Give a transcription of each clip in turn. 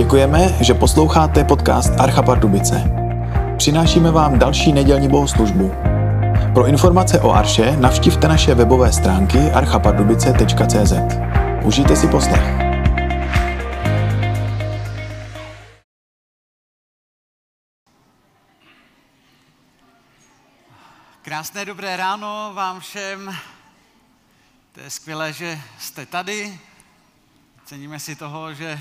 Děkujeme, že posloucháte podcast Archa Pardubice. Přinášíme vám další nedělní bohoslužbu. Pro informace o Arše navštivte naše webové stránky archapardubice.cz. Užijte si poslech. Krásné dobré ráno vám všem. To je skvělé, že jste tady. Ceníme si toho, že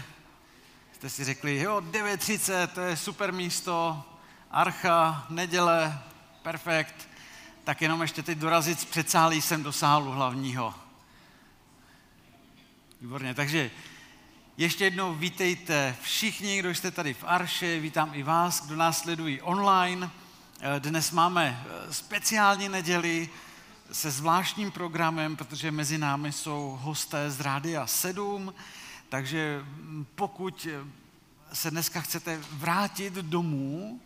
jste si řekli, jo, 9.30, to je super místo, archa, neděle, perfekt. Tak jenom ještě teď dorazit z předsálí sem do sálu hlavního. Výborně, takže ještě jednou vítejte všichni, kdo jste tady v Arše, vítám i vás, kdo nás sledují online. Dnes máme speciální neděli se zvláštním programem, protože mezi námi jsou hosté z Rádia 7, takže pokud se dneska chcete vrátit domů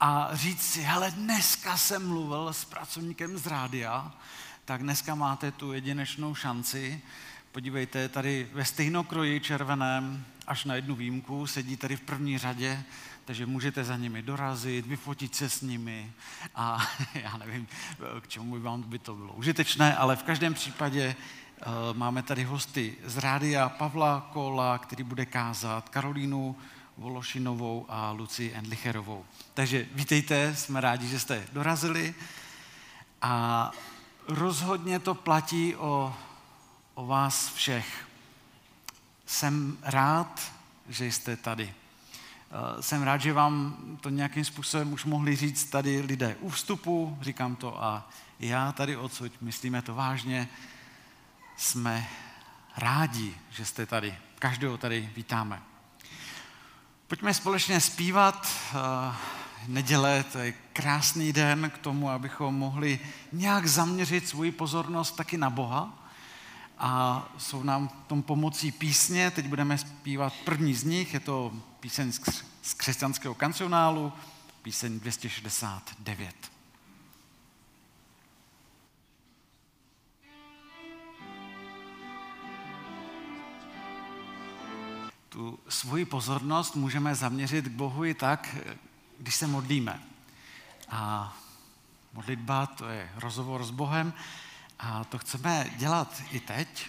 a říct si, hele, dneska jsem mluvil s pracovníkem z rádia, tak dneska máte tu jedinečnou šanci. Podívejte, tady ve stejnokroji červeném, až na jednu výjimku, sedí tady v první řadě, takže můžete za nimi dorazit, vyfotit se s nimi a já nevím, k čemu by vám by to bylo užitečné, ale v každém případě uh, máme tady hosty z rádia Pavla Kola, který bude kázat, Karolínu Vološinovou a Luci Endlicherovou. Takže vítejte, jsme rádi, že jste dorazili a rozhodně to platí o, o vás všech. Jsem rád, že jste tady. Eh, jsem rád, že vám to nějakým způsobem už mohli říct tady lidé u vstupu, říkám to a já tady odsud, myslíme to vážně, jsme rádi, že jste tady. Každého tady vítáme. Pojďme společně zpívat. Eh, neděle, to je krásný den k tomu, abychom mohli nějak zaměřit svoji pozornost taky na Boha. A jsou nám v tom pomocí písně. Teď budeme zpívat první z nich. Je to píseň z křesťanského kancionálu, píseň 269. tu svoji pozornost můžeme zaměřit k Bohu i tak, když se modlíme. A modlitba to je rozhovor s Bohem a to chceme dělat i teď.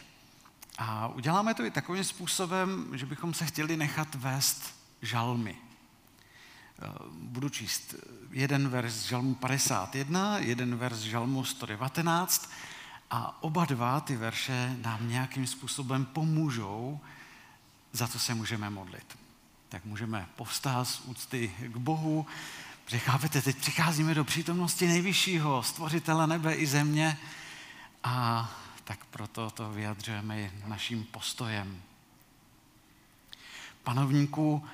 A uděláme to i takovým způsobem, že bychom se chtěli nechat vést žalmy. Budu číst jeden verš z žalmu 51, jeden verš z žalmu 119 a oba dva ty verše nám nějakým způsobem pomůžou za co se můžeme modlit. Tak můžeme povstát z úcty k Bohu, protože chápete, teď přicházíme do přítomnosti nejvyššího, stvořitele nebe i země a tak proto to vyjadřujeme i naším postojem. Panovníku,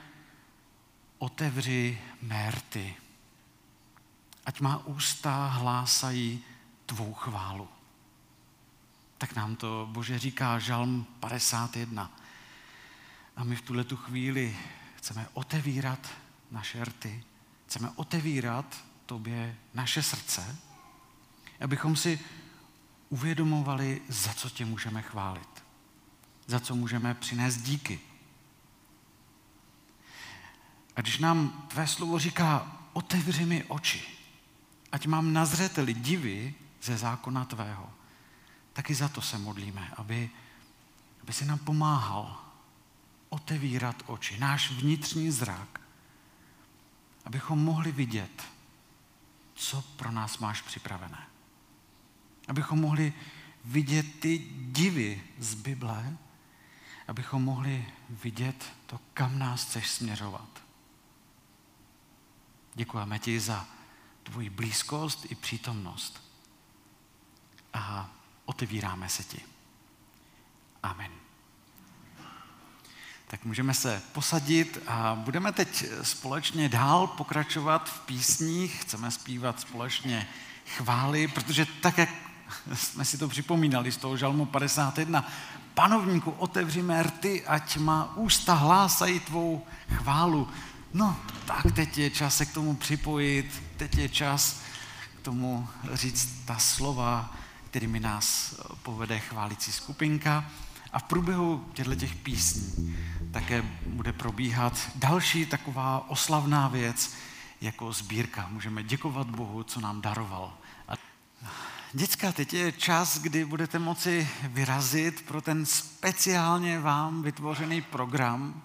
otevři mérty, ať má ústa hlásají tvou chválu. Tak nám to Bože říká Žalm 51. A my v tuhle tu chvíli chceme otevírat naše rty, chceme otevírat tobě naše srdce, abychom si uvědomovali, za co tě můžeme chválit, za co můžeme přinést díky. A když nám tvé slovo říká, otevři mi oči, ať mám na zřeteli divy ze zákona tvého, taky za to se modlíme, aby, aby si nám pomáhal otevírat oči, náš vnitřní zrak, abychom mohli vidět, co pro nás máš připravené. Abychom mohli vidět ty divy z Bible, abychom mohli vidět to, kam nás chceš směřovat. Děkujeme ti za tvoji blízkost i přítomnost. A otevíráme se ti. Amen tak můžeme se posadit a budeme teď společně dál pokračovat v písních. Chceme zpívat společně chvály, protože tak, jak jsme si to připomínali z toho žalmu 51, panovníku, otevři mé rty, ať má ústa hlásají tvou chválu. No, tak teď je čas se k tomu připojit, teď je čas k tomu říct ta slova, kterými nás povede chválící skupinka. A v průběhu těchto těch písní také bude probíhat další taková oslavná věc jako sbírka. Můžeme děkovat Bohu, co nám daroval. A Děcka, teď je čas, kdy budete moci vyrazit pro ten speciálně vám vytvořený program.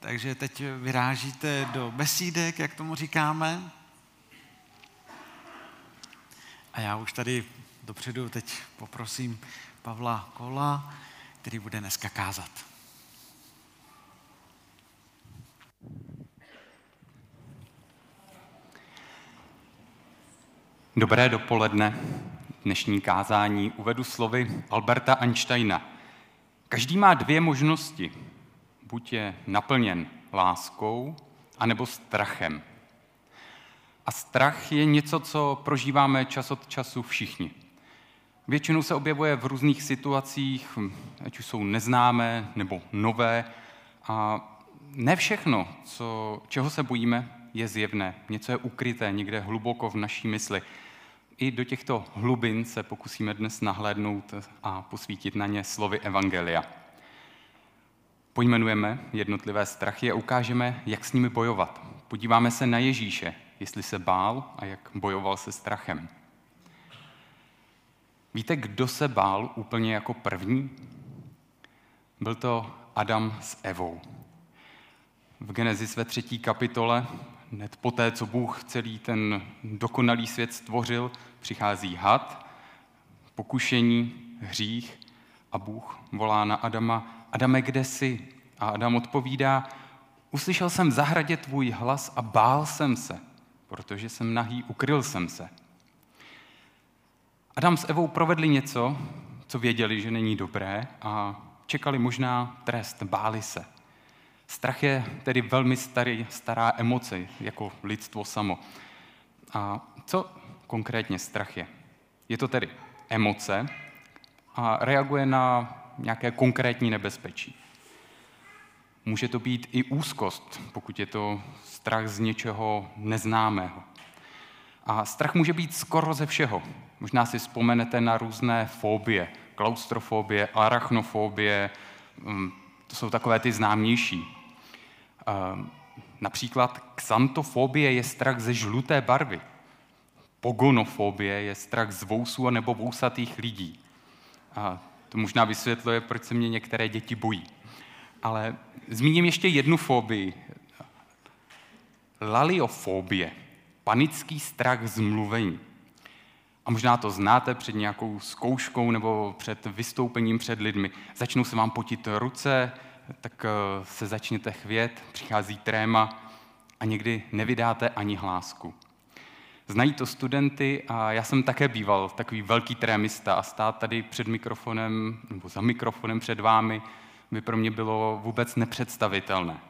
Takže teď vyrážíte do besídek, jak tomu říkáme. A já už tady dopředu teď poprosím Pavla Kola, který bude dneska kázat. Dobré dopoledne. Dnešní kázání uvedu slovy Alberta Einsteina. Každý má dvě možnosti. Buď je naplněn láskou, anebo strachem. A strach je něco, co prožíváme čas od času všichni. Většinou se objevuje v různých situacích, ať už jsou neznámé nebo nové. A ne všechno, co, čeho se bojíme, je zjevné. Něco je ukryté někde hluboko v naší mysli. I do těchto hlubin se pokusíme dnes nahlédnout a posvítit na ně slovy Evangelia. Pojmenujeme jednotlivé strachy a ukážeme, jak s nimi bojovat. Podíváme se na Ježíše, jestli se bál a jak bojoval se strachem. Víte, kdo se bál úplně jako první? Byl to Adam s Evou. V Genesis ve třetí kapitole, hned poté, co Bůh celý ten dokonalý svět stvořil, přichází had, pokušení, hřích a Bůh volá na Adama, Adame, kde jsi? A Adam odpovídá, uslyšel jsem v zahradě tvůj hlas a bál jsem se, protože jsem nahý, ukryl jsem se. Adam s Evou provedli něco, co věděli, že není dobré a čekali možná trest, báli se. Strach je tedy velmi starý, stará emoce, jako lidstvo samo. A co konkrétně strach je? Je to tedy emoce a reaguje na nějaké konkrétní nebezpečí. Může to být i úzkost, pokud je to strach z něčeho neznámého. A strach může být skoro ze všeho. Možná si vzpomenete na různé fobie, klaustrofobie, arachnofobie, mm, to jsou takové ty známější. Ehm, například xantofobie je strach ze žluté barvy. Pogonofobie je strach z vousů nebo vousatých lidí. A to možná vysvětluje, proč se mě některé děti bojí. Ale zmíním ještě jednu fobii. Laliofobie panický strach z mluvení. A možná to znáte před nějakou zkouškou nebo před vystoupením před lidmi. Začnou se vám potit ruce, tak eh, se začnete chvět, přichází tréma a někdy nevydáte ani hlásku. Znají to studenty a já jsem také býval takový velký trémista a stát tady před mikrofonem nebo za mikrofonem před vámi by pro mě bylo vůbec nepředstavitelné.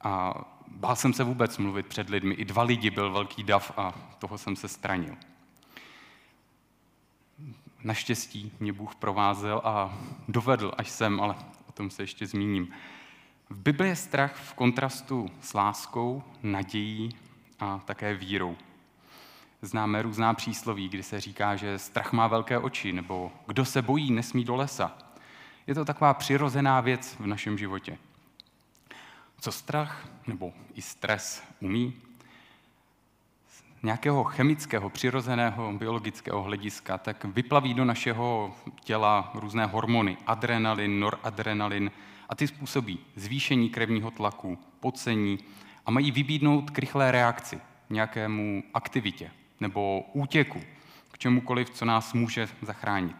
A bál jsem se vůbec mluvit před lidmi. I dva lidi byl velký dav a toho jsem se stranil. Naštěstí mě Bůh provázel a dovedl až sem, ale o tom se ještě zmíním. V Bibli je strach v kontrastu s láskou, nadějí a také vírou. Známe různá přísloví, kdy se říká, že strach má velké oči, nebo kdo se bojí, nesmí do lesa. Je to taková přirozená věc v našem životě. Co strach nebo i stres umí? Nějakého chemického, přirozeného, biologického hlediska, tak vyplaví do našeho těla různé hormony, adrenalin, noradrenalin, a ty způsobí zvýšení krevního tlaku, pocení a mají vybídnout k rychlé reakci, nějakému aktivitě nebo útěku, k čemukoliv, co nás může zachránit.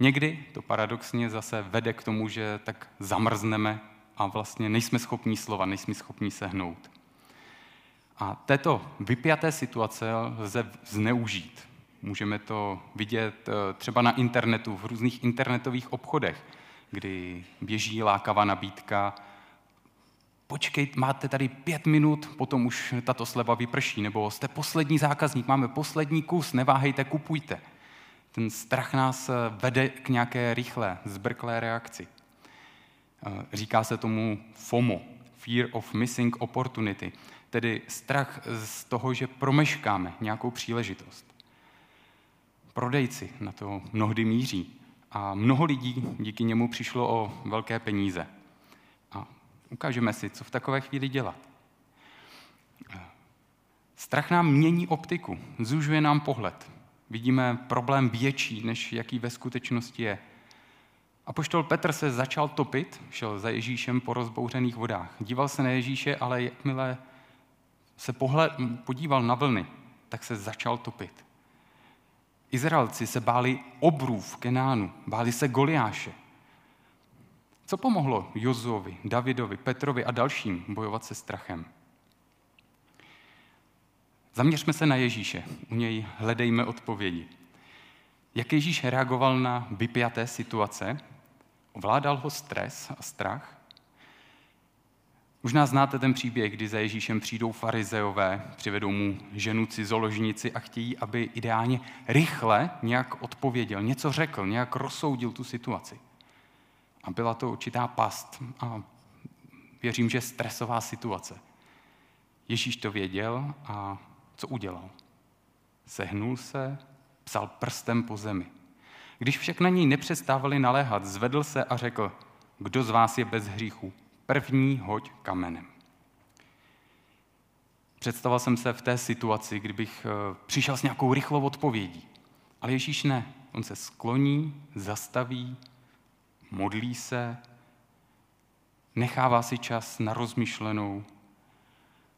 Někdy to paradoxně zase vede k tomu, že tak zamrzneme a vlastně nejsme schopní slova, nejsme schopní sehnout. A této vypjaté situace lze zneužít. Můžeme to vidět eh, třeba na internetu, v různých internetových obchodech, kdy běží lákavá nabídka, počkej, máte tady pět minut, potom už tato sleva vyprší, nebo jste poslední zákazník, máme poslední kus, neváhejte, kupujte. Ten strach nás eh, vede k nějaké rychlé, zbrklé reakci. Eh, říká se tomu FOMO, Fear of Missing Opportunity, tedy strach z toho, že promeškáme nějakou příležitost. Prodejci na to mnohdy míří a mnoho lidí díky němu přišlo o velké peníze. A Ukážeme si, co v takové chvíli dělat. Strach nám mění optiku, zužuje nám pohled. Vidíme problém větší, než jaký ve skutečnosti je. A poštol Petr se začal topit, šel za Ježíšem po rozbouřených vodách. Díval se na Ježíše, ale jakmile se pohled, podíval na vlny, tak se začal topit. Izraelci se báli obrů v Kenánu, báli se Goliáše. Co pomohlo Jozovi, Davidovi, Petrovi a dalším bojovat se strachem? Zaměřme se na Ježíše, u něj hledejme odpovědi. Jak Ježíš reagoval na vypjaté situace? Ovládal ho stres a strach? Možná znáte ten příběh, kdy za Ježíšem přijdou farizeové, přivedou mu ženu cizoložnici a chtějí, aby ideálně rychle nějak odpověděl, něco řekl, nějak rozsoudil tu situaci. A byla to určitá past a věřím, že stresová situace. Ježíš to věděl a co udělal? Sehnul se, psal prstem po zemi. Když však na něj nepřestávali naléhat, zvedl se a řekl, kdo z vás je bez hříchu, první hoď kamenem. Představoval jsem se v té situaci, kdybych eh, přišel s nějakou rychlou odpovědí. Ale Ježíš ne. On se skloní, zastaví, modlí se, nechává si čas na rozmyšlenou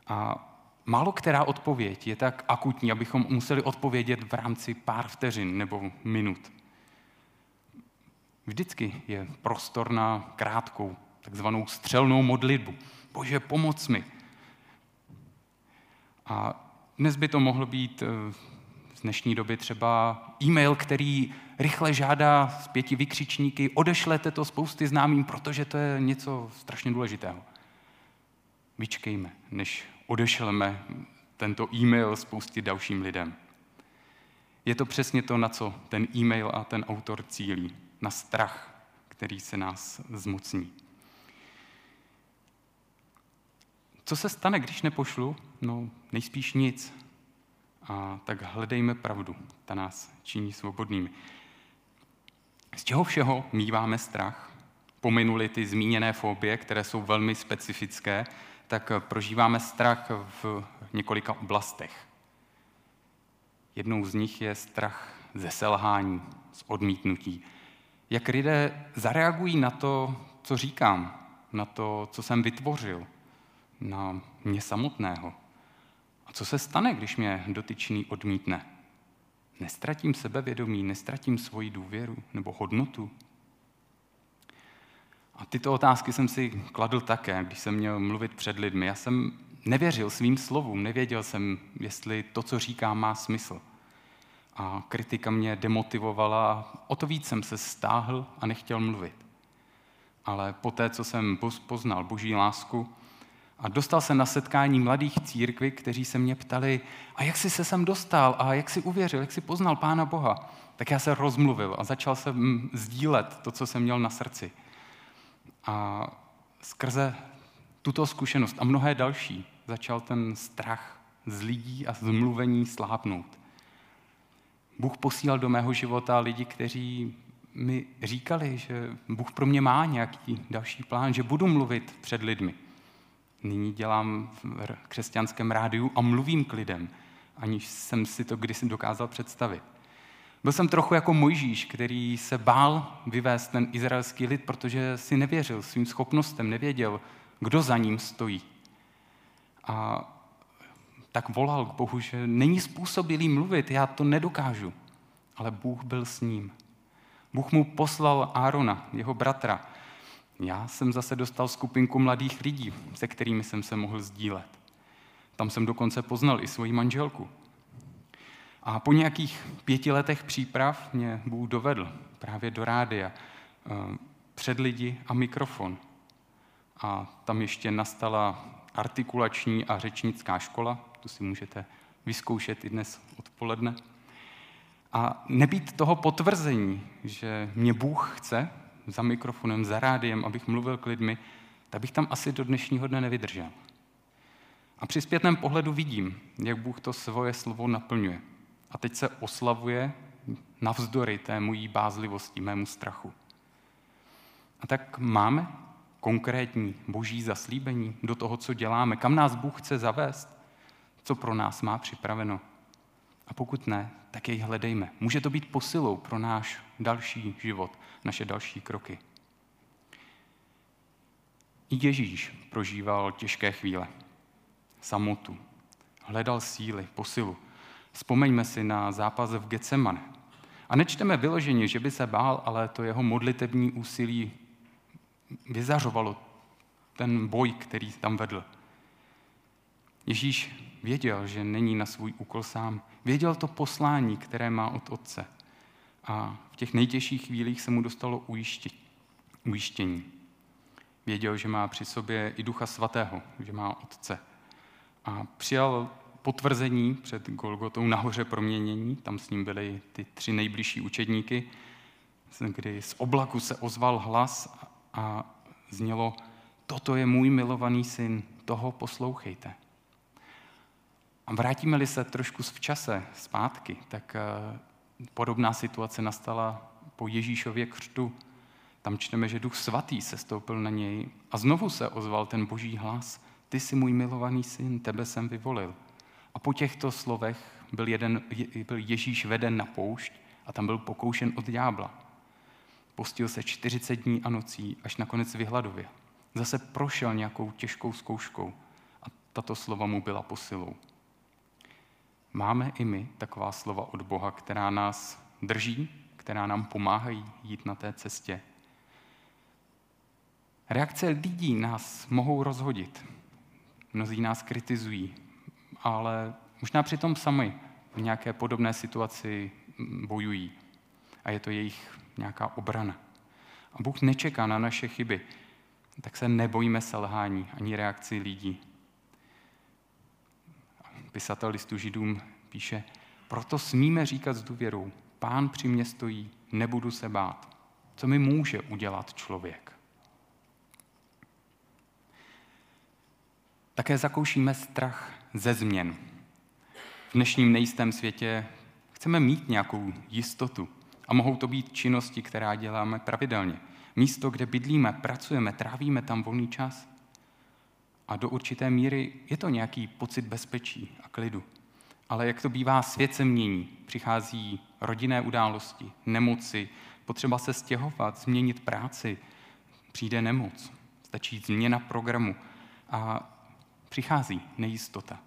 a málo která odpověď je tak akutní, abychom museli odpovědět v rámci pár vteřin nebo minut. Vždycky je prostor na krátkou, takzvanou střelnou modlitbu. Bože, pomoc mi. A dnes by to mohlo být eh, z dnešní doby třeba e-mail, který rychle žádá z pěti vykřičníky, odešlete to spousty známým, protože to je něco strašně důležitého. Vyčkejme, než odešleme tento e-mail spoustě dalším lidem. Je to přesně to, na co ten e-mail a ten autor cílí. Na strach, který se nás zmocní. Co se stane, když nepošlu? No, nejspíš nic. A tak hledejme pravdu. Ta nás činí svobodnými. Z čeho všeho míváme strach? Pominuli ty zmíněné fobie, které jsou velmi specifické, tak prožíváme strach v několika oblastech. Jednou z nich je strach ze selhání, z odmítnutí. Jak lidé zareagují na to, co říkám, na to, co jsem vytvořil, na mě samotného. A co se stane, když mě dotyčný odmítne? Nestratím sebevědomí, nestratím svoji důvěru nebo hodnotu? A tyto otázky jsem si kladl také, když jsem měl mluvit před lidmi. Já jsem nevěřil svým slovům, nevěděl jsem, jestli to, co říkám, má smysl. A kritika mě demotivovala o to víc jsem se stáhl a nechtěl mluvit. Ale poté, co jsem poznal boží lásku a dostal se na setkání mladých církví, kteří se mě ptali, a jak jsi se sem dostal, a jak jsi uvěřil, jak jsi poznal Pána Boha, tak já se rozmluvil a začal jsem sdílet to, co jsem měl na srdci. A skrze tuto zkušenost a mnohé další začal ten strach z lidí a z mluvení slábnout. Bůh posílal do mého života lidi, kteří mi říkali, že Bůh pro mě má nějaký další plán, že budu mluvit před lidmi. Nyní dělám v křesťanském rádiu a mluvím k lidem, aniž jsem si to kdysi dokázal představit. Byl jsem trochu jako Mojžíš, který se bál vyvést ten izraelský lid, protože si nevěřil svým schopnostem, nevěděl, kdo za ním stojí. A tak volal k Bohu, že není způsobilý mluvit, já to nedokážu. Ale Bůh byl s ním. Bůh mu poslal Árona, jeho bratra. Já jsem zase dostal skupinku mladých lidí, se kterými jsem se mohl sdílet. Tam jsem dokonce poznal i svoji manželku. A po nějakých pěti letech příprav mě Bůh dovedl právě do rádia, eh, před lidi a mikrofon. A tam ještě nastala artikulační a řečnická škola, to si můžete vyzkoušet i dnes odpoledne. A nebýt toho potvrzení, že mě Bůh chce za mikrofonem, za rádiem, abych mluvil k lidmi, tak bych tam asi do dnešního dne nevydržel. A při zpětném pohledu vidím, jak Bůh to svoje slovo naplňuje. A teď se oslavuje navzdory té mojí bázlivosti, mému strachu. A tak máme konkrétní boží zaslíbení do toho, co děláme, kam nás Bůh chce zavést, co pro nás má připraveno. A pokud ne, tak jej hledejme. Může to být posilou pro náš další život, naše další kroky. I Ježíš prožíval těžké chvíle, samotu, hledal síly, posilu. Vzpomeňme si na zápas v Getsemane. A nečteme vyloženě, že by se bál, ale to jeho modlitební úsilí vyzařovalo ten boj, který tam vedl. Ježíš věděl, že není na svůj úkol sám. Věděl to poslání, které má od Otce. A v těch nejtěžších chvílích se mu dostalo ujištění. Věděl, že má při sobě i Ducha Svatého, že má Otce. A přijal potvrzení před Golgotou nahoře proměnění, tam s ním byly ty tři nejbližší učedníky, kdy z oblaku se ozval hlas a znělo, toto je můj milovaný syn, toho poslouchejte. A vrátíme-li se trošku v čase zpátky, tak eh, podobná situace nastala po Ježíšově křtu. Tam čteme, že Duch Svatý se stoupil na něj a znovu se ozval ten boží hlas. Ty jsi můj milovaný syn, tebe jsem vyvolil. A po těchto slovech byl, jeden, byl Ježíš veden na poušť a tam byl pokoušen od ďábla. Postil se 40 dní a nocí, až nakonec vyhladověl. Zase prošel nějakou těžkou zkouškou a tato slova mu byla posilou. Máme i my taková slova od Boha, která nás drží, která nám pomáhají jít na té cestě. Reakce lidí nás mohou rozhodit. Mnozí nás kritizují, ale možná přitom sami v nějaké podobné situaci bojují. A je to jejich nějaká obrana. A Bůh nečeká na naše chyby, tak se nebojíme selhání ani reakci lidí. Pisatel listu židům píše, proto smíme říkat s důvěrou, pán při mě stojí, nebudu se bát. Co mi může udělat člověk? Také zakoušíme strach ze změn. V dnešním nejistém světě chceme mít nějakou jistotu. A mohou to být činnosti, která děláme pravidelně. Místo, kde bydlíme, pracujeme, trávíme tam volný čas. A do určité míry je to nějaký pocit bezpečí a klidu. Ale jak to bývá, svět se mění. Přichází rodinné události, nemoci, potřeba se stěhovat, změnit práci, přijde nemoc, stačí změna programu a přichází nejistota.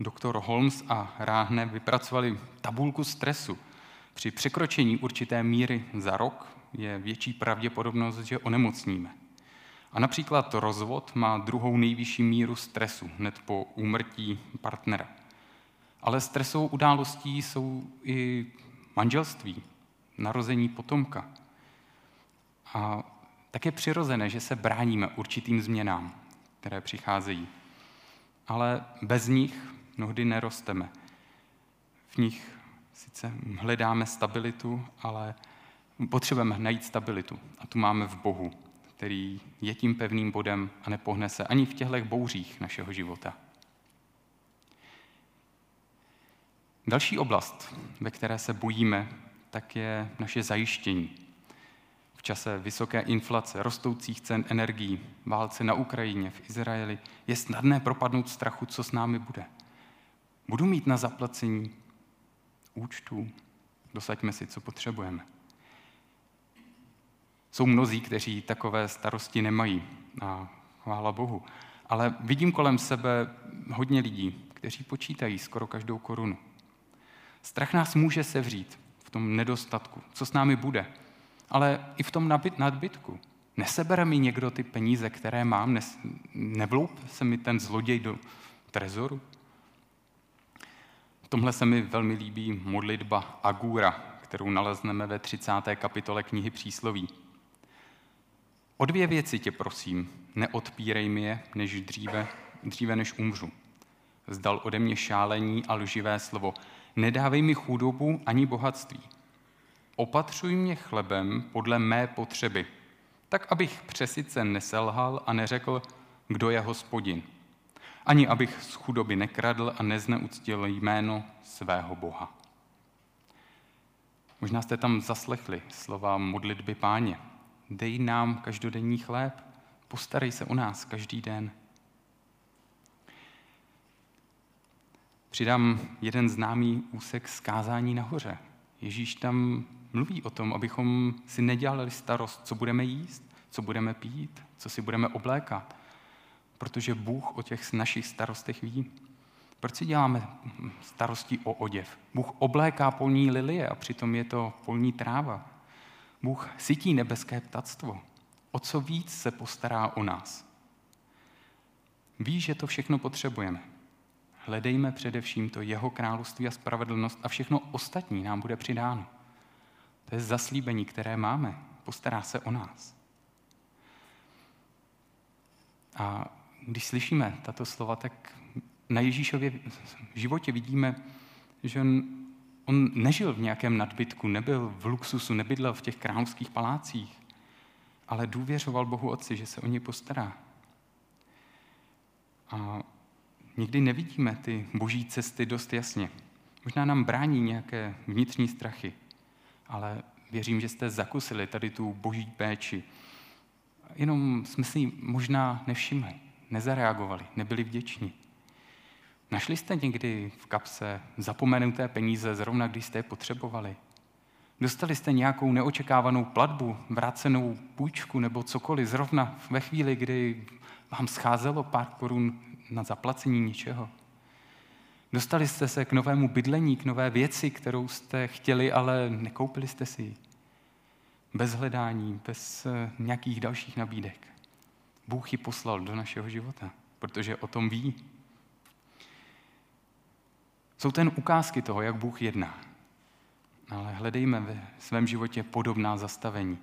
Doktor Holmes a Ráhne vypracovali tabulku stresu. Při překročení určité míry za rok je větší pravděpodobnost, že onemocníme. A například rozvod má druhou nejvyšší míru stresu hned po úmrtí partnera. Ale stresovou událostí jsou i manželství, narození potomka. A tak je přirozené, že se bráníme určitým změnám, které přicházejí. Ale bez nich mnohdy nerosteme. V nich sice hledáme stabilitu, ale potřebujeme najít stabilitu. A tu máme v Bohu který je tím pevným bodem a nepohne se ani v těchto bouřích našeho života. Další oblast, ve které se bojíme, tak je naše zajištění. V čase vysoké inflace, rostoucích cen energií, válce na Ukrajině, v Izraeli, je snadné propadnout strachu, co s námi bude. Budu mít na zaplacení účtů, dosaďme si, co potřebujeme. Jsou mnozí, kteří takové starosti nemají. A chvála Bohu. Ale vidím kolem sebe hodně lidí, kteří počítají skoro každou korunu. Strach nás může sevřít v tom nedostatku, co s námi bude, ale i v tom nadbytku. Nesebere mi někdo ty peníze, které mám, nevloup se mi ten zloděj do trezoru? V tomhle se mi velmi líbí modlitba Agura, kterou nalezneme ve 30. kapitole knihy Přísloví. O dvě věci tě prosím, neodpírej mi je, než dříve, dříve než umřu. Zdal ode mě šálení a lživé slovo. Nedávej mi chudobu ani bohatství. Opatřuj mě chlebem podle mé potřeby, tak abych přesice neselhal a neřekl, kdo je hospodin. Ani abych z chudoby nekradl a nezneuctil jméno svého Boha. Možná jste tam zaslechli slova modlitby páně. Dej nám každodenní chléb, postarej se o nás každý den. Přidám jeden známý úsek zkázání nahoře. Ježíš tam mluví o tom, abychom si nedělali starost, co budeme jíst, co budeme pít, co si budeme oblékat. Protože Bůh o těch našich starostech ví. Proč si děláme starosti o oděv? Bůh obléká polní lilie a přitom je to polní tráva. Bůh sytí nebeské ptactvo. O co víc se postará o nás. Ví, že to všechno potřebujeme. Hledejme především to jeho království a spravedlnost a všechno ostatní nám bude přidáno. To je zaslíbení, které máme. Postará se o nás. A když slyšíme tato slova, tak na Ježíšově životě vidíme, že on, on nežil v nějakém nadbytku, nebyl v luxusu, nebydlel v těch královských palácích, ale důvěřoval Bohu Otci, že se o ně postará. A někdy nevidíme ty boží cesty dost jasně. Možná nám brání nějaké vnitřní strachy, ale věřím, že jste zakusili tady tu boží péči. Jenom jsme si možná nevšimli, nezareagovali, nebyli vděční. Našli jste někdy v kapse zapomenuté peníze, zrovna když jste je potřebovali? Dostali jste nějakou neočekávanou platbu, vrácenou půjčku nebo cokoliv, zrovna ve chvíli, kdy vám scházelo pár korun na zaplacení ničeho? Dostali jste se k novému bydlení, k nové věci, kterou jste chtěli, ale nekoupili jste si ji. Bez hledání, bez eh, nějakých dalších nabídek. Bůh ji poslal do našeho života, protože o tom ví. Jsou ten ukázky toho, jak Bůh jedná. Ale hledejme ve svém životě podobná zastavení.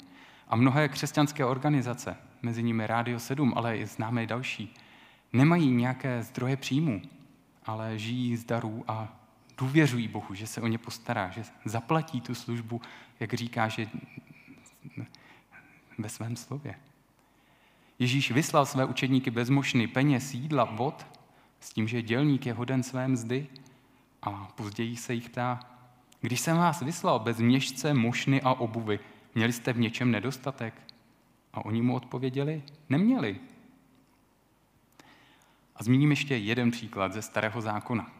A mnohé křesťanské organizace, mezi nimi Rádio 7, ale i známé další, nemají nějaké zdroje příjmu, ale žijí z darů a důvěřují Bohu, že se o ně postará, že zaplatí tu službu, jak říká, že ve svém slově. Ježíš vyslal své učedníky bezmožny peněz, jídla, vod, s tím, že dělník je hoden své mzdy a později se jich ptá, když jsem vás vyslal bez měšce, mošny a obuvy, měli jste v něčem nedostatek? A oni mu odpověděli, neměli. A zmíním ještě jeden příklad ze starého zákona.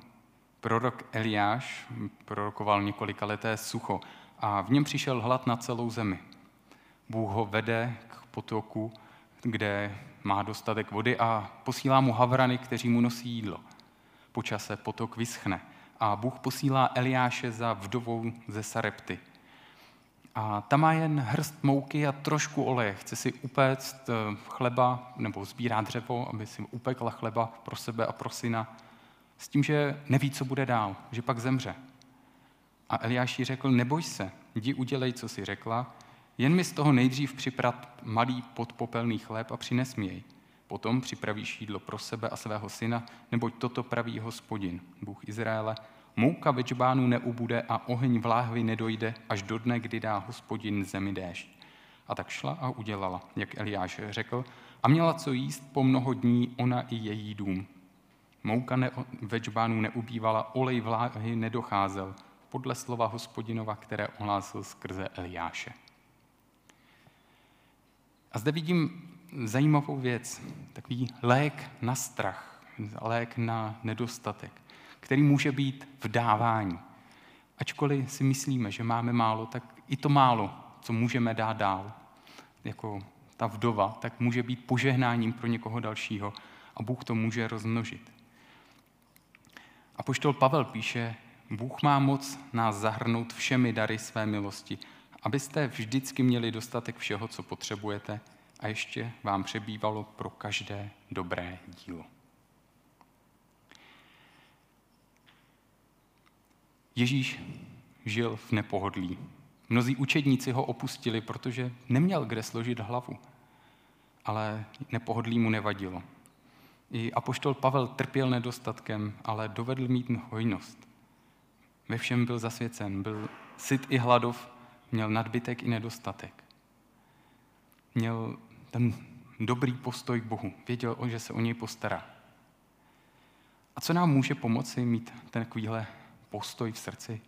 Prorok Eliáš prorokoval několika leté sucho a v něm přišel hlad na celou zemi. Bůh ho vede k potoku, kde má dostatek vody a posílá mu havrany, kteří mu nosí jídlo. Po čase potok vyschne a Bůh posílá Eliáše za vdovou ze Sarepty. A tam má jen hrst mouky a trošku oleje. Chce si upéct eh, chleba nebo sbírá dřevo, aby si upekla chleba pro sebe a pro syna. S tím, že neví, co bude dál, že pak zemře. A Eliáš jí řekl, neboj se, jdi udělej, co si řekla, jen mi z toho nejdřív připrat malý podpopelný chléb a přines mi jej. Potom připravíš jídlo pro sebe a svého syna, neboť toto praví hospodin, Bůh Izraele. Mouka ve džbánu neubude a oheň v láhvi nedojde až do dne, kdy dá hospodin zemi déšť. A tak šla a udělala, jak Eliáš řekl, a měla co jíst po mnoho dní ona i její dům. Mouka ne, ve džbánu neubývala, olej v láhvi nedocházel, podle slova hospodinova, které ohlásil skrze Eliáše. A zde vidím zajímavou věc, takový lék na strach, lék na nedostatek, který může být v dávání. Ačkoliv si myslíme, že máme málo, tak i to málo, co můžeme dát dál, jako ta vdova, tak může být požehnáním pro někoho dalšího a Bůh to může rozmnožit. A poštol Pavel píše, Bůh má moc nás zahrnout všemi dary své milosti, abyste vždycky měli dostatek všeho, co potřebujete a ještě vám přebývalo pro každé dobré dílo. Ježíš žil v nepohodlí. Mnozí učedníci ho opustili, protože neměl kde složit hlavu. Ale nepohodlí mu nevadilo. I apoštol Pavel trpěl nedostatkem, ale dovedl mít hojnost. Ve všem byl zasvěcen, byl syt i hladov, měl nadbytek i nedostatek. Měl ten dobrý postoj k Bohu. Věděl on, že se o něj postará. A co nám může pomoci mít ten takovýhle postoj v srdci?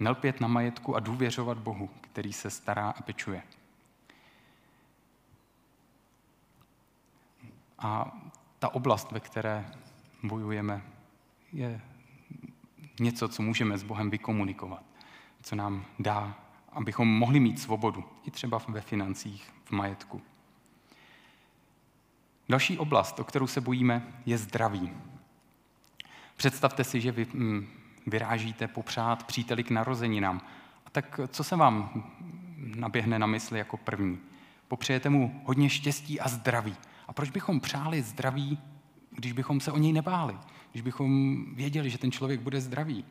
Nelpět na majetku a důvěřovat Bohu, který se stará a pečuje. A ta oblast, ve které bojujeme, je něco, co můžeme s Bohem vykomunikovat, co nám dá, abychom mohli mít svobodu, i třeba ve financích, v majetku. Další oblast, o kterou se bojíme, je zdraví. Představte si, že vy mm, vyrážíte popřát příteli k narozeninám. A tak co se vám naběhne na mysli jako první? Popřejete mu hodně štěstí a zdraví. A proč bychom přáli zdraví, když bychom se o něj nebáli? Když bychom věděli, že ten člověk bude zdravý?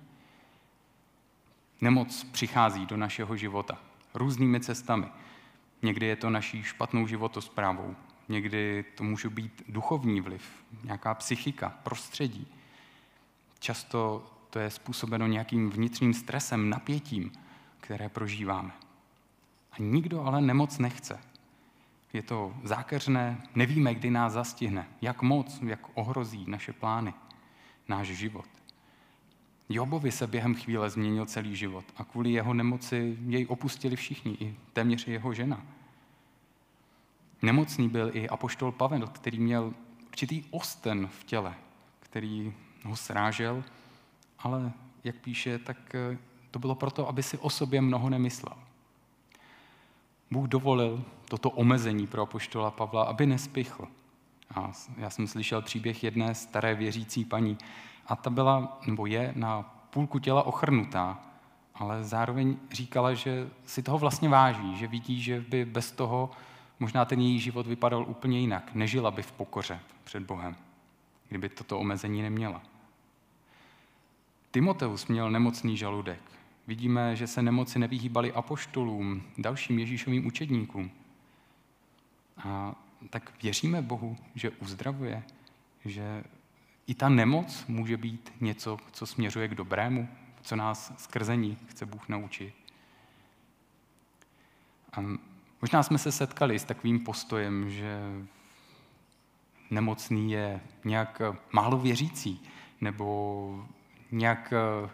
Nemoc přichází do našeho života různými cestami. Někdy je to naší špatnou životosprávou, někdy to může být duchovní vliv, nějaká psychika, prostředí. Často to je způsobeno nějakým vnitřním stresem, napětím, které prožíváme. A nikdo ale nemoc nechce. Je to zákeřné, nevíme, kdy nás zastihne, jak moc, jak ohrozí naše plány, náš život. Jobovi se během chvíle změnil celý život a kvůli jeho nemoci jej opustili všichni, i téměř jeho žena. Nemocný byl i apoštol Pavel, který měl určitý osten v těle, který ho srážel, ale jak píše, tak eh, to bylo proto, aby si o sobě mnoho nemyslel. Bůh dovolil toto omezení pro apoštola Pavla, aby nespichl. A já jsem slyšel příběh jedné staré věřící paní a ta byla, nebo je, na půlku těla ochrnutá, ale zároveň říkala, že si toho vlastně váží, že vidí, že by bez toho možná ten její život vypadal úplně jinak. Nežila by v pokoře před Bohem, kdyby toto omezení neměla. Timoteus měl nemocný žaludek. Vidíme, že se nemoci nevyhýbaly apoštolům, dalším Ježíšovým učedníkům. A tak věříme Bohu, že uzdravuje, že i ta nemoc může být něco, co směřuje k dobrému, co nás skrze ní chce Bůh naučit. A možná jsme se setkali s takovým postojem, že nemocný je nějak málo věřící, nebo nějak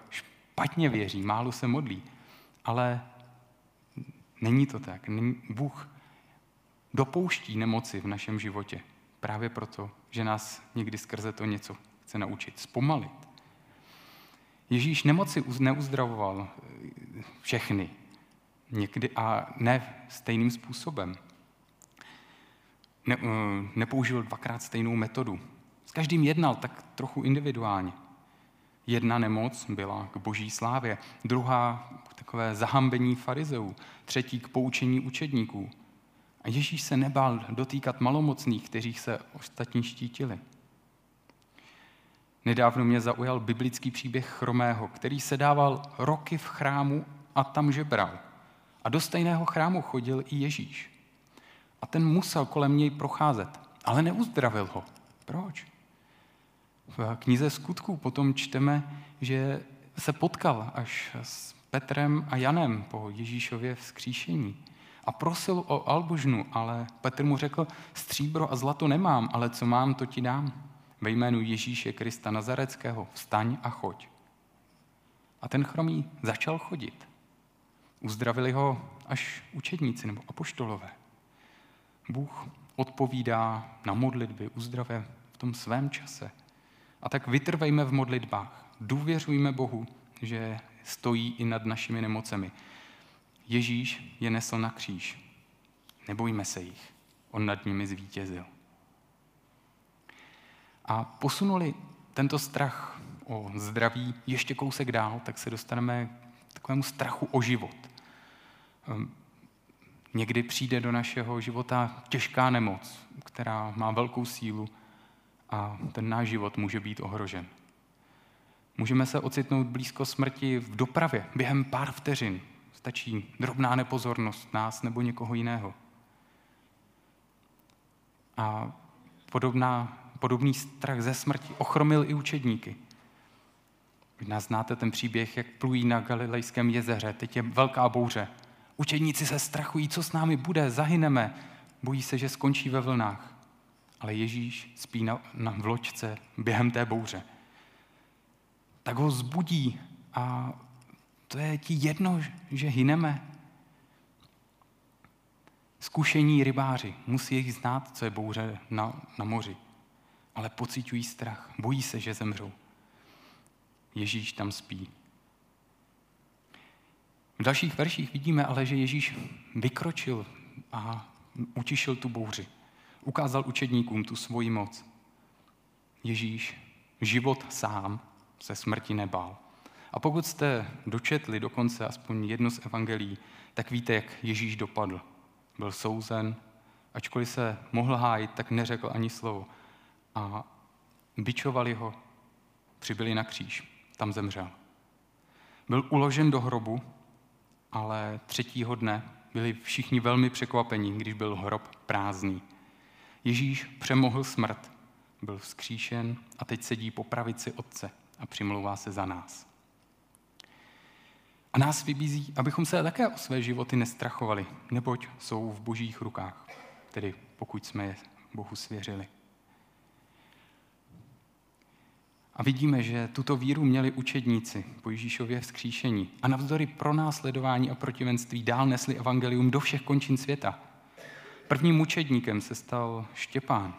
špatně věří, málo se modlí. Ale není to tak. Bůh dopouští nemoci v našem životě. Právě proto, že nás někdy skrze to něco chce naučit. Zpomalit. Ježíš nemoci neuzdravoval eh, všechny. Někdy a ne stejným způsobem. Ne, eh, nepoužil dvakrát stejnou metodu. S každým jednal tak trochu individuálně. Jedna nemoc byla k boží slávě, druhá k takové zahambení farizeů, třetí k poučení učedníků. A Ježíš se nebál dotýkat malomocných, kteří se ostatní štítili. Nedávno mě zaujal biblický příběh Chromého, který se dával roky v chrámu a tam žebral. A do stejného chrámu chodil i Ježíš. A ten musel kolem něj procházet, ale neuzdravil ho. Proč? V knize skutků potom čteme, že se potkal až s Petrem a Janem po Ježíšově vzkříšení a prosil o albužnu, ale Petr mu řekl, stříbro a zlato nemám, ale co mám, to ti dám. Ve jménu Ježíše Krista Nazareckého vstaň a choď. A ten chromý začal chodit. Uzdravili ho až učedníci nebo apoštolové. Bůh odpovídá na modlitby, uzdravě v tom svém čase. A tak vytrvejme v modlitbách. Důvěřujme Bohu, že stojí i nad našimi nemocemi. Ježíš je nesl na kříž. Nebojme se jich. On nad nimi zvítězil. A posunuli tento strach o zdraví ještě kousek dál, tak se dostaneme k takovému strachu o život. Ehm, někdy přijde do našeho života těžká nemoc, která má velkou sílu a ten náš život může být ohrožen. Můžeme se ocitnout blízko smrti v dopravě během pár vteřin. Stačí drobná nepozornost nás nebo někoho jiného. A podobná, podobný strach ze smrti ochromil i učedníky. Možná znáte ten příběh, jak plují na Galilejském jezeře, teď je velká bouře. Učedníci se strachují, co s námi bude, zahyneme. Bojí se, že skončí ve vlnách ale Ježíš spí na, na vločce během té bouře. Tak ho zbudí a to je ti jedno, že hyneme. Zkušení rybáři musí jich znát, co je bouře na, na moři, ale pocitují strach, bojí se, že zemřou. Ježíš tam spí. V dalších verších vidíme ale, že Ježíš vykročil a utišil tu bouři. Ukázal učedníkům tu svoji moc. Ježíš život sám se smrti nebál. A pokud jste dočetli dokonce aspoň jedno z evangelií, tak víte, jak Ježíš dopadl. Byl souzen, ačkoliv se mohl hájit, tak neřekl ani slovo. A byčovali ho, přibyli na kříž, tam zemřel. Byl uložen do hrobu, ale třetího dne byli všichni velmi překvapení, když byl hrob prázdný. Ježíš přemohl smrt, byl vzkříšen a teď sedí po pravici Otce a přimlouvá se za nás. A nás vybízí, abychom se také o své životy nestrachovali, neboť jsou v božích rukách, tedy pokud jsme je Bohu svěřili. A vidíme, že tuto víru měli učedníci po Ježíšově vzkříšení a navzdory pronásledování a protivenství dál nesli evangelium do všech končin světa. Prvním učedníkem se stal Štěpán.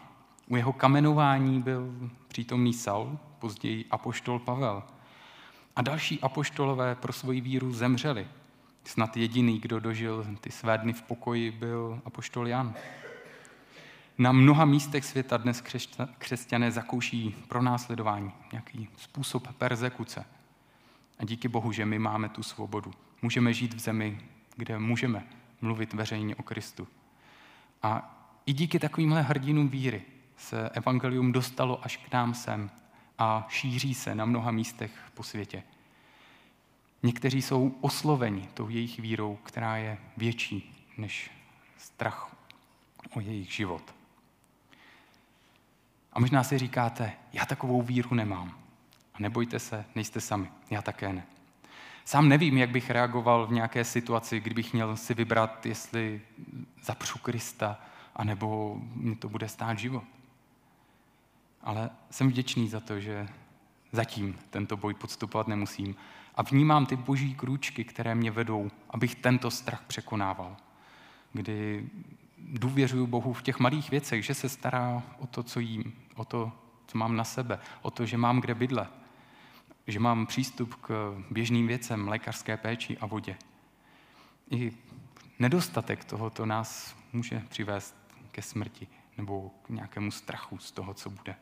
U jeho kamenování byl přítomný Saul, později apoštol Pavel. A další apoštolové pro svoji víru zemřeli. Snad jediný, kdo dožil ty své dny v pokoji, byl apoštol Jan. Na mnoha místech světa dnes křesťané zakouší pronásledování, nějaký způsob persekuce. A díky Bohu, že my máme tu svobodu. Můžeme žít v zemi, kde můžeme mluvit veřejně o Kristu. A i díky takovýmhle hrdinům víry se evangelium dostalo až k nám sem a šíří se na mnoha místech po světě. Někteří jsou osloveni tou jejich vírou, která je větší než strach o jejich život. A možná si říkáte, já takovou víru nemám. A nebojte se, nejste sami, já také ne. Sám nevím, jak bych reagoval v nějaké situaci, kdybych měl si vybrat, jestli zapřu Krista, anebo mi to bude stát život. Ale jsem vděčný za to, že zatím tento boj podstupovat nemusím. A vnímám ty boží krůčky, které mě vedou, abych tento strach překonával. Kdy důvěřuju Bohu v těch malých věcech, že se stará o to, co jím, o to, co mám na sebe, o to, že mám kde bydlet, že mám přístup k běžným věcem, lékařské péči a vodě. I nedostatek tohoto nás může přivést ke smrti nebo k nějakému strachu z toho, co bude.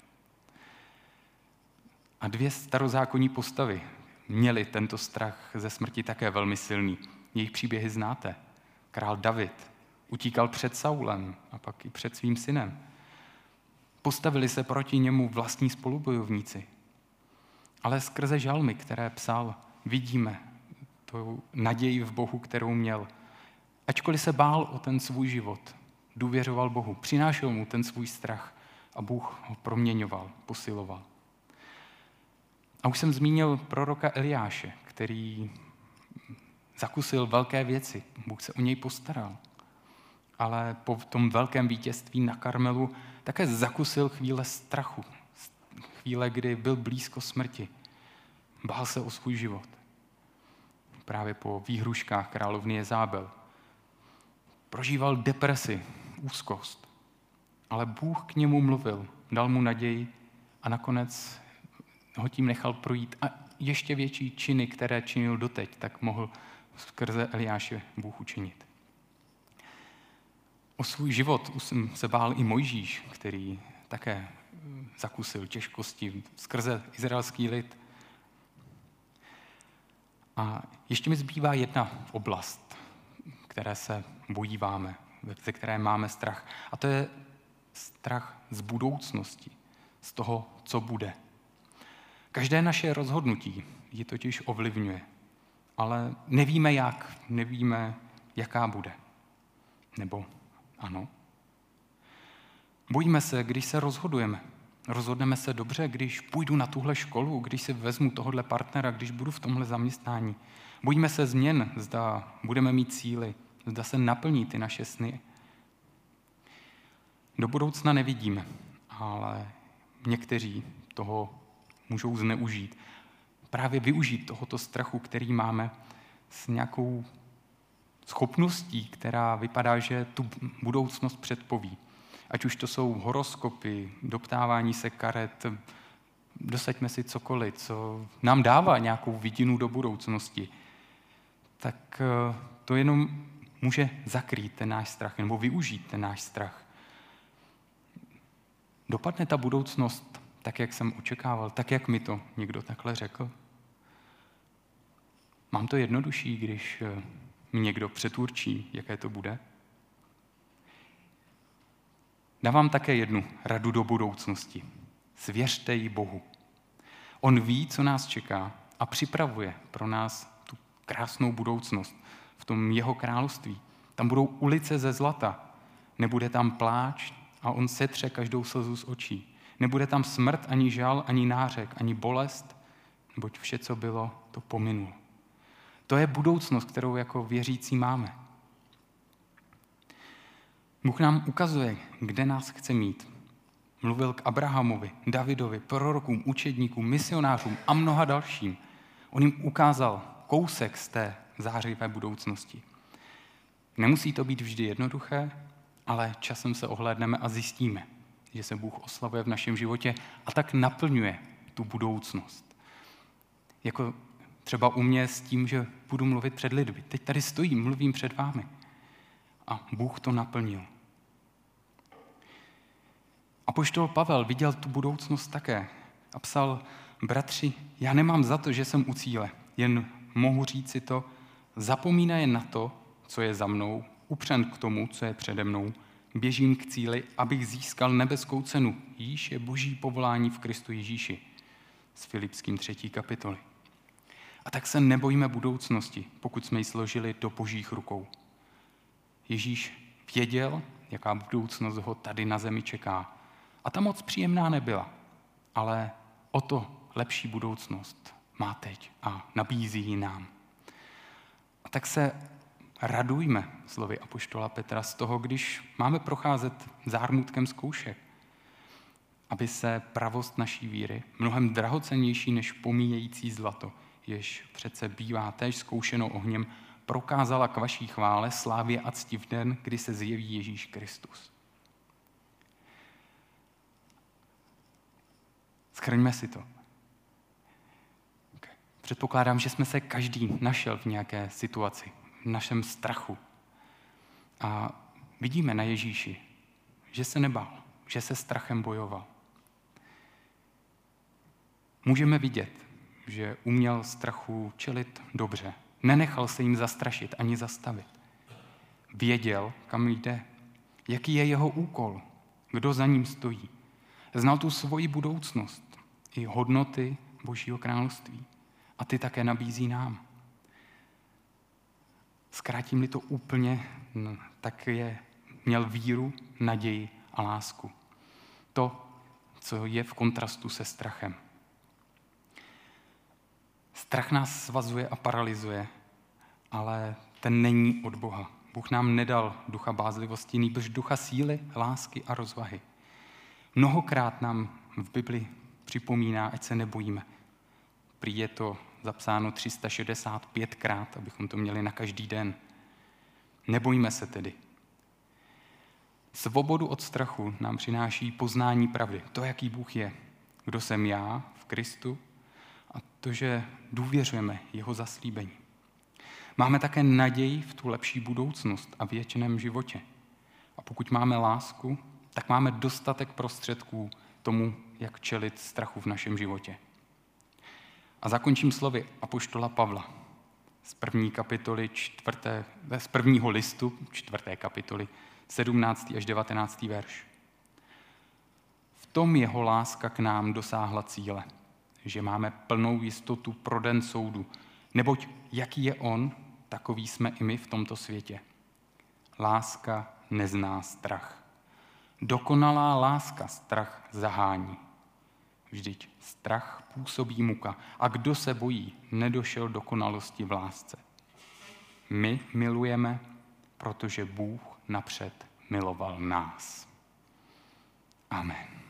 A dvě starozákonní postavy měly tento strach ze smrti také velmi silný. Jejich příběhy znáte. Král David Utíkal před Saulem a pak i před svým synem. Postavili se proti němu vlastní spolubojovníci. Ale skrze žalmy, které psal, vidíme tu naději v Bohu, kterou měl. Ačkoliv se bál o ten svůj život, důvěřoval Bohu, přinášel mu ten svůj strach a Bůh ho proměňoval, posiloval. A už jsem zmínil proroka Eliáše, který zakusil velké věci. Bůh se o něj postaral ale po tom velkém vítězství na Karmelu také zakusil chvíle strachu. Chvíle, kdy byl blízko smrti. Bál se o svůj život. Právě po výhruškách královny Jezábel. Prožíval depresi, úzkost. Ale Bůh k němu mluvil, dal mu naději a nakonec ho tím nechal projít. A ještě větší činy, které činil doteď, tak mohl skrze Eliáše Bůh učinit. O svůj život se bál i Mojžíš, který také zakusil těžkosti skrze izraelský lid. A ještě mi zbývá jedna oblast, které se bojíváme, ze které máme strach. A to je strach z budoucnosti, z toho, co bude. Každé naše rozhodnutí ji totiž ovlivňuje, ale nevíme jak, nevíme, jaká bude. Nebo ano. Bojíme se, když se rozhodujeme. Rozhodneme se dobře, když půjdu na tuhle školu, když si vezmu tohle partnera, když budu v tomhle zaměstnání. Bojíme se změn, zda budeme mít síly, zda se naplní ty naše sny. Do budoucna nevidíme, ale někteří toho můžou zneužít. Právě využít tohoto strachu, který máme s nějakou schopností, která vypadá, že tu budoucnost předpoví. Ať už to jsou horoskopy, doptávání se karet, dosaďme si cokoliv, co nám dává nějakou vidinu do budoucnosti, tak eh, to jenom může zakrýt ten náš strach nebo využít ten náš strach. Dopadne ta budoucnost tak, jak jsem očekával, tak, jak mi to někdo takhle řekl? Mám to jednodušší, když eh, mi někdo přeturčí, jaké to bude? Dávám také jednu radu do budoucnosti. Svěřte ji Bohu. On ví, co nás čeká a připravuje pro nás tu krásnou budoucnost v tom jeho království. Tam budou ulice ze zlata, nebude tam pláč a on setře každou slzu z očí. Nebude tam smrt, ani žal, ani nářek, ani bolest, neboť vše, co bylo, to pominulo. To je budoucnost, kterou jako věřící máme. Bůh nám ukazuje, kde nás chce mít. Mluvil k Abrahamovi, Davidovi, prorokům, učedníkům, misionářům a mnoha dalším. On jim ukázal kousek z té zářivé budoucnosti. Nemusí to být vždy jednoduché, ale časem se ohlédneme a zjistíme, že se Bůh oslavuje v našem životě a tak naplňuje tu budoucnost. Jako třeba u mě s tím, že budu mluvit před lidmi. Teď tady stojím, mluvím před vámi. A Bůh to naplnil. A poštol Pavel viděl tu budoucnost také a psal, bratři, já nemám za to, že jsem u cíle, jen mohu říct si to, zapomínaje na to, co je za mnou, upřen k tomu, co je přede mnou, běžím k cíli, abych získal nebeskou cenu. Jíž je boží povolání v Kristu Ježíši. S Filipským třetí kapitoly. A tak se nebojíme budoucnosti, pokud jsme ji složili do božích rukou. Ježíš věděl, jaká budoucnost ho tady na zemi čeká. A ta moc příjemná nebyla, ale o to lepší budoucnost má teď a nabízí ji nám. A tak se radujme, slovy Apoštola Petra, z toho, když máme procházet zármutkem zkoušek, aby se pravost naší víry, mnohem drahocennější než pomíjející zlato, jež přece bývá též zkoušeno ohněm, prokázala k vaší chvále, slávě a cti v den, kdy se zjeví Ježíš Kristus. Schrňme si to. Předpokládám, že jsme se každý našel v nějaké situaci, v našem strachu. A vidíme na Ježíši, že se nebál, že se strachem bojoval. Můžeme vidět, že uměl strachu čelit dobře. Nenechal se jim zastrašit ani zastavit. Věděl, kam jde, jaký je jeho úkol, kdo za ním stojí. Znal tu svoji budoucnost i hodnoty Božího království. A ty také nabízí nám. Zkrátím-li to úplně, tak je, měl víru, naději a lásku. To, co je v kontrastu se strachem. Strach nás svazuje a paralyzuje, ale ten není od Boha. Bůh nám nedal ducha bázlivosti, nýbrž ducha síly, lásky a rozvahy. Mnohokrát nám v Bibli připomíná, ať se nebojíme. Prý je to zapsáno 365krát, abychom to měli na každý den. Nebojíme se tedy. Svobodu od strachu nám přináší poznání pravdy. To, jaký Bůh je. Kdo jsem já v Kristu a to, že důvěřujeme jeho zaslíbení. Máme také naději v tu lepší budoucnost a věčném životě. A pokud máme lásku, tak máme dostatek prostředků tomu, jak čelit strachu v našem životě. A zakončím slovy apoštola Pavla z první kapitoly čtvrté, z prvního listu čtvrté kapitoly, 17. až 19. verš. V tom jeho láska k nám dosáhla cíle, že máme plnou jistotu pro den soudu, neboť jaký je on, takový jsme i my v tomto světě. Láska nezná strach. Dokonalá láska strach zahání. Vždyť strach působí muka a kdo se bojí, nedošel dokonalosti v lásce. My milujeme, protože Bůh napřed miloval nás. Amen.